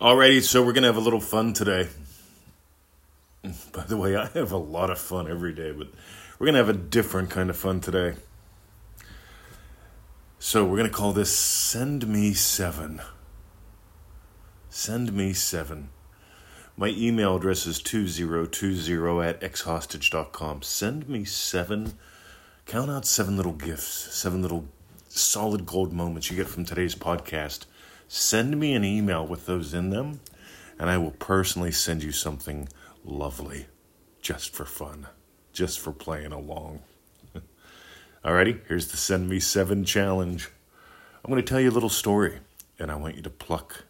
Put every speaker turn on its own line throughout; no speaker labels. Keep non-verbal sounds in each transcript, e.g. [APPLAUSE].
Alrighty, so we're gonna have a little fun today. [LAUGHS] By the way, I have a lot of fun every day, but we're gonna have a different kind of fun today. So we're gonna call this Send Me Seven. Send Me Seven. My email address is 2020 at exhostage.com. Send me seven, count out seven little gifts, seven little solid gold moments you get from today's podcast Send me an email with those in them, and I will personally send you something lovely just for fun, just for playing along. [LAUGHS] Alrighty, here's the Send Me Seven challenge. I'm going to tell you a little story, and I want you to pluck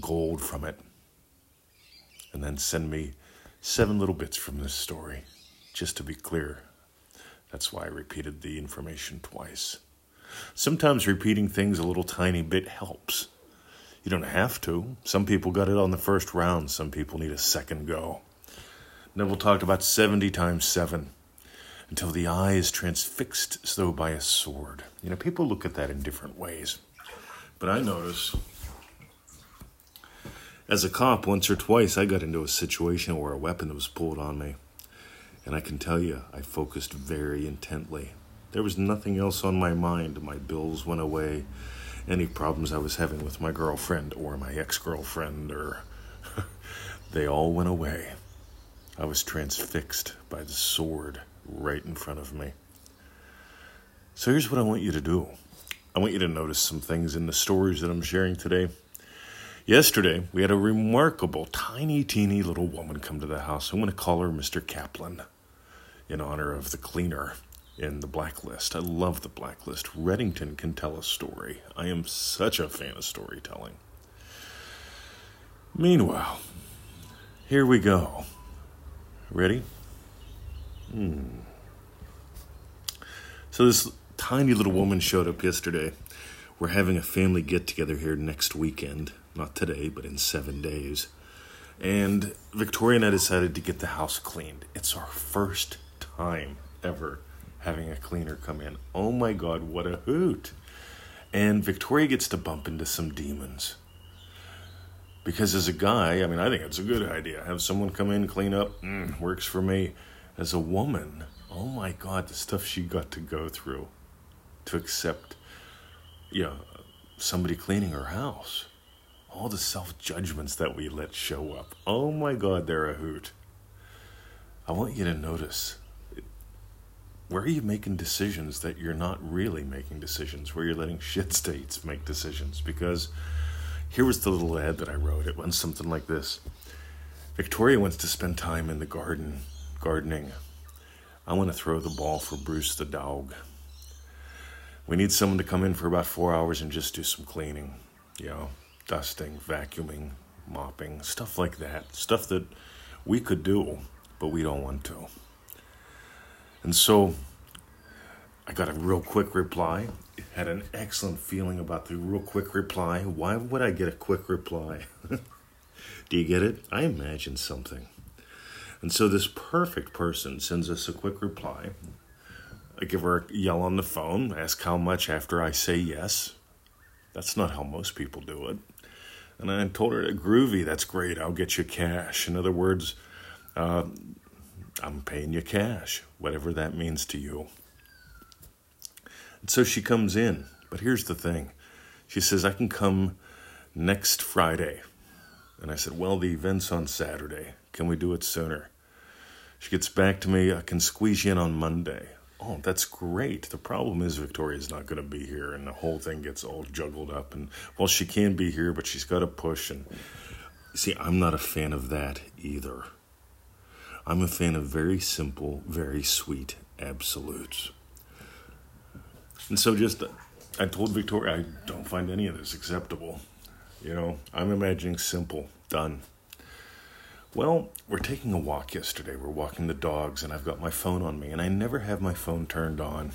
gold from it. And then send me seven little bits from this story, just to be clear. That's why I repeated the information twice. Sometimes repeating things a little tiny bit helps. You don't have to. Some people got it on the first round, some people need a second go. Neville talked about 70 times 7 until the eye is transfixed as though by a sword. You know, people look at that in different ways. But I notice as a cop, once or twice, I got into a situation where a weapon was pulled on me. And I can tell you, I focused very intently. There was nothing else on my mind. My bills went away any problems I was having with my girlfriend or my ex girlfriend, or [LAUGHS] they all went away. I was transfixed by the sword right in front of me. So here's what I want you to do I want you to notice some things in the stories that I'm sharing today. Yesterday, we had a remarkable, tiny, teeny little woman come to the house. I'm going to call her Mr. Kaplan in honor of the cleaner in the blacklist. I love the blacklist. Reddington can tell a story. I am such a fan of storytelling. Meanwhile, here we go. Ready? Hmm. So, this tiny little woman showed up yesterday. We're having a family get together here next weekend. Not today, but in seven days. And Victoria and I decided to get the house cleaned. It's our first time ever having a cleaner come in. Oh my God, what a hoot! And Victoria gets to bump into some demons. Because as a guy, I mean, I think it's a good idea. Have someone come in, clean up, mm, works for me. As a woman, oh my God, the stuff she got to go through to accept, you know, somebody cleaning her house. All the self judgments that we let show up. Oh my God, they're a hoot. I want you to notice where are you making decisions that you're not really making decisions, where you're letting shit states make decisions? Because here was the little ad that I wrote. It went something like this Victoria wants to spend time in the garden, gardening. I want to throw the ball for Bruce the dog. We need someone to come in for about four hours and just do some cleaning, you know, dusting, vacuuming, mopping, stuff like that. Stuff that we could do, but we don't want to. And so I got a real quick reply. Had an excellent feeling about the real quick reply. Why would I get a quick reply? [LAUGHS] Do you get it? I imagine something. And so this perfect person sends us a quick reply. I give her a yell on the phone, ask how much after I say yes. That's not how most people do it. And I told her, groovy, that's great, I'll get you cash. In other words, uh, I'm paying you cash, whatever that means to you. And so she comes in. But here's the thing she says, I can come next Friday. And I said, Well, the event's on Saturday. Can we do it sooner? She gets back to me, I can squeeze you in on Monday. Oh, that's great. The problem is Victoria's not going to be here, and the whole thing gets all juggled up. And well, she can be here, but she's got to push. And see, I'm not a fan of that either. I'm a fan of very simple, very sweet absolutes. And so just I told Victoria I don't find any of this acceptable. You know, I'm imagining simple, done. Well, we're taking a walk yesterday. We're walking the dogs, and I've got my phone on me, and I never have my phone turned on.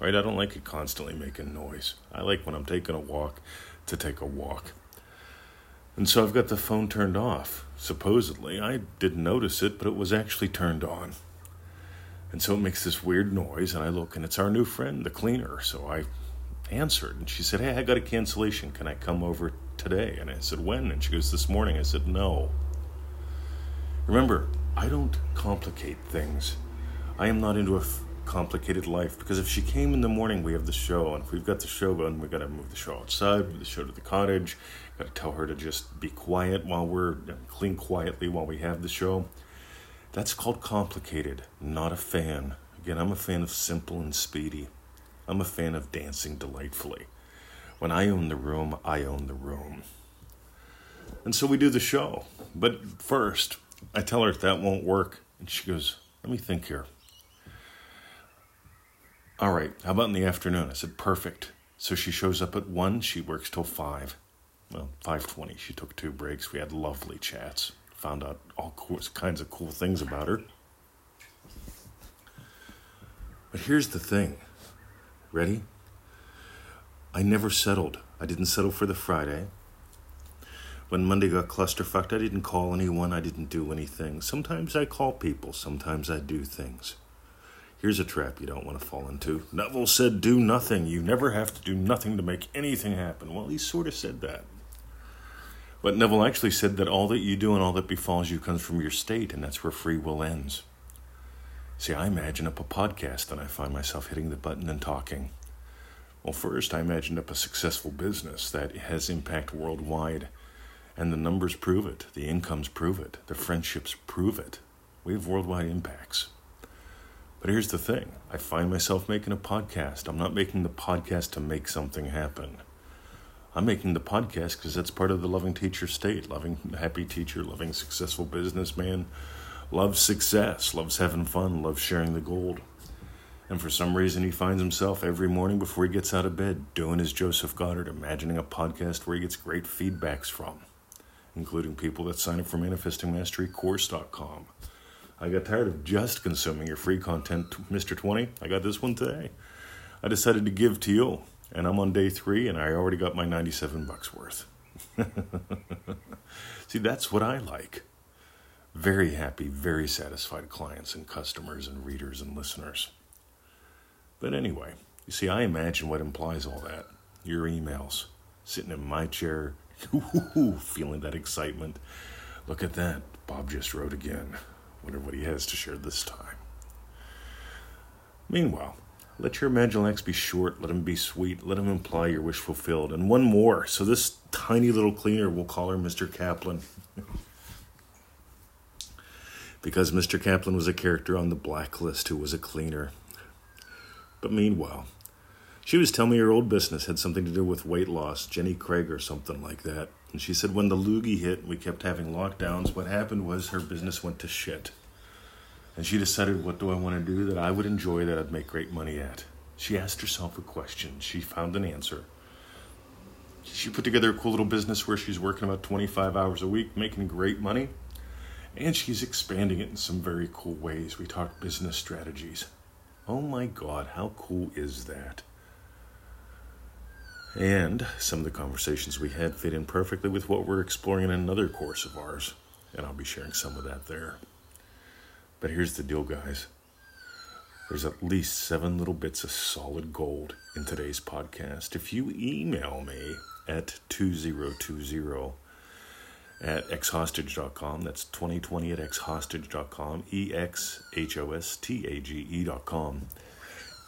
Right? I don't like it constantly making noise. I like when I'm taking a walk to take a walk. And so I've got the phone turned off. Supposedly, I didn't notice it, but it was actually turned on. And so it makes this weird noise, and I look, and it's our new friend, the cleaner. So I answered, and she said, Hey, I got a cancellation. Can I come over today. And I said, When? And she goes, This morning. I said, No. Remember, I don't complicate things. I am not into a complicated life because if she came in the morning, we have the show, and if we've got the show going, we've got to move the show outside, move the show to the cottage. Got to tell her to just be quiet while we're clean quietly while we have the show. That's called complicated. Not a fan. Again, I'm a fan of simple and speedy. I'm a fan of dancing delightfully. When I own the room, I own the room. And so we do the show. But first, I tell her that won't work. And she goes, Let me think here. All right, how about in the afternoon? I said, Perfect. So she shows up at 1, she works till 5. Well, 5.20. She took two breaks. We had lovely chats. Found out all kinds of cool things about her. But here's the thing. Ready? I never settled. I didn't settle for the Friday. When Monday got clusterfucked, I didn't call anyone, I didn't do anything. Sometimes I call people, sometimes I do things. Here's a trap you don't want to fall into. Neville said, Do nothing. You never have to do nothing to make anything happen. Well, he sort of said that. But Neville actually said that all that you do and all that befalls you comes from your state, and that's where free will ends. See, I imagine up a podcast and I find myself hitting the button and talking. Well, first, I imagined up a successful business that has impact worldwide. And the numbers prove it, the incomes prove it, the friendships prove it. We have worldwide impacts. But here's the thing I find myself making a podcast. I'm not making the podcast to make something happen. I'm making the podcast because that's part of the loving teacher state. Loving, happy teacher, loving, successful businessman, loves success, loves having fun, loves sharing the gold. And for some reason, he finds himself every morning before he gets out of bed doing his Joseph Goddard, imagining a podcast where he gets great feedbacks from, including people that sign up for ManifestingMasteryCourse.com. I got tired of just consuming your free content, Mr. 20. I got this one today. I decided to give to you, and I'm on day three, and I already got my 97 bucks worth. [LAUGHS] See, that's what I like. Very happy, very satisfied clients and customers and readers and listeners. But anyway, you see, I imagine what implies all that. Your emails, sitting in my chair, [LAUGHS] feeling that excitement. Look at that. Bob just wrote again. Wonder what he has to share this time. Meanwhile, let your Imaginex be short, let him be sweet, let him imply your wish fulfilled. And one more. So, this tiny little cleaner, we'll call her Mr. Kaplan. [LAUGHS] because Mr. Kaplan was a character on the blacklist who was a cleaner. But meanwhile, she was telling me her old business had something to do with weight loss, Jenny Craig or something like that. And she said when the loogie hit, we kept having lockdowns. What happened was her business went to shit. And she decided, what do I want to do that I would enjoy that I'd make great money at? She asked herself a question. She found an answer. She put together a cool little business where she's working about 25 hours a week, making great money. And she's expanding it in some very cool ways. We talked business strategies. Oh my God, how cool is that? And some of the conversations we had fit in perfectly with what we're exploring in another course of ours, and I'll be sharing some of that there. But here's the deal, guys there's at least seven little bits of solid gold in today's podcast. If you email me at 2020 at exhostage.com. That's 2020 at exhostage.com, E X H O S T A G E.com.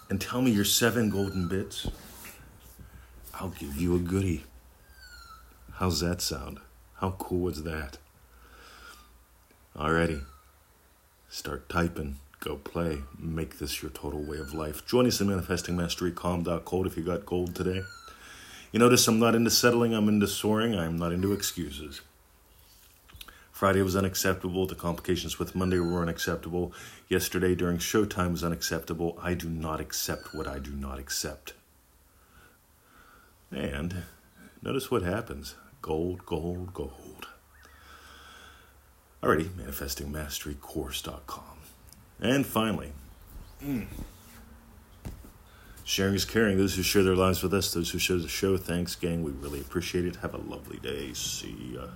And tell me your seven golden bits. I'll give you a goodie. How's that sound? How cool was that? Alrighty. Start typing. Go play. Make this your total way of life. Join us in Manifesting Mastery if you got gold today. You notice I'm not into settling, I'm into soaring, I'm not into excuses. Friday was unacceptable. The complications with Monday were unacceptable. Yesterday during showtime was unacceptable. I do not accept what I do not accept. And notice what happens gold, gold, gold. Alrighty, manifestingmasterycourse.com. And finally, mm, sharing is caring. Those who share their lives with us, those who share the show, thanks, gang. We really appreciate it. Have a lovely day. See ya.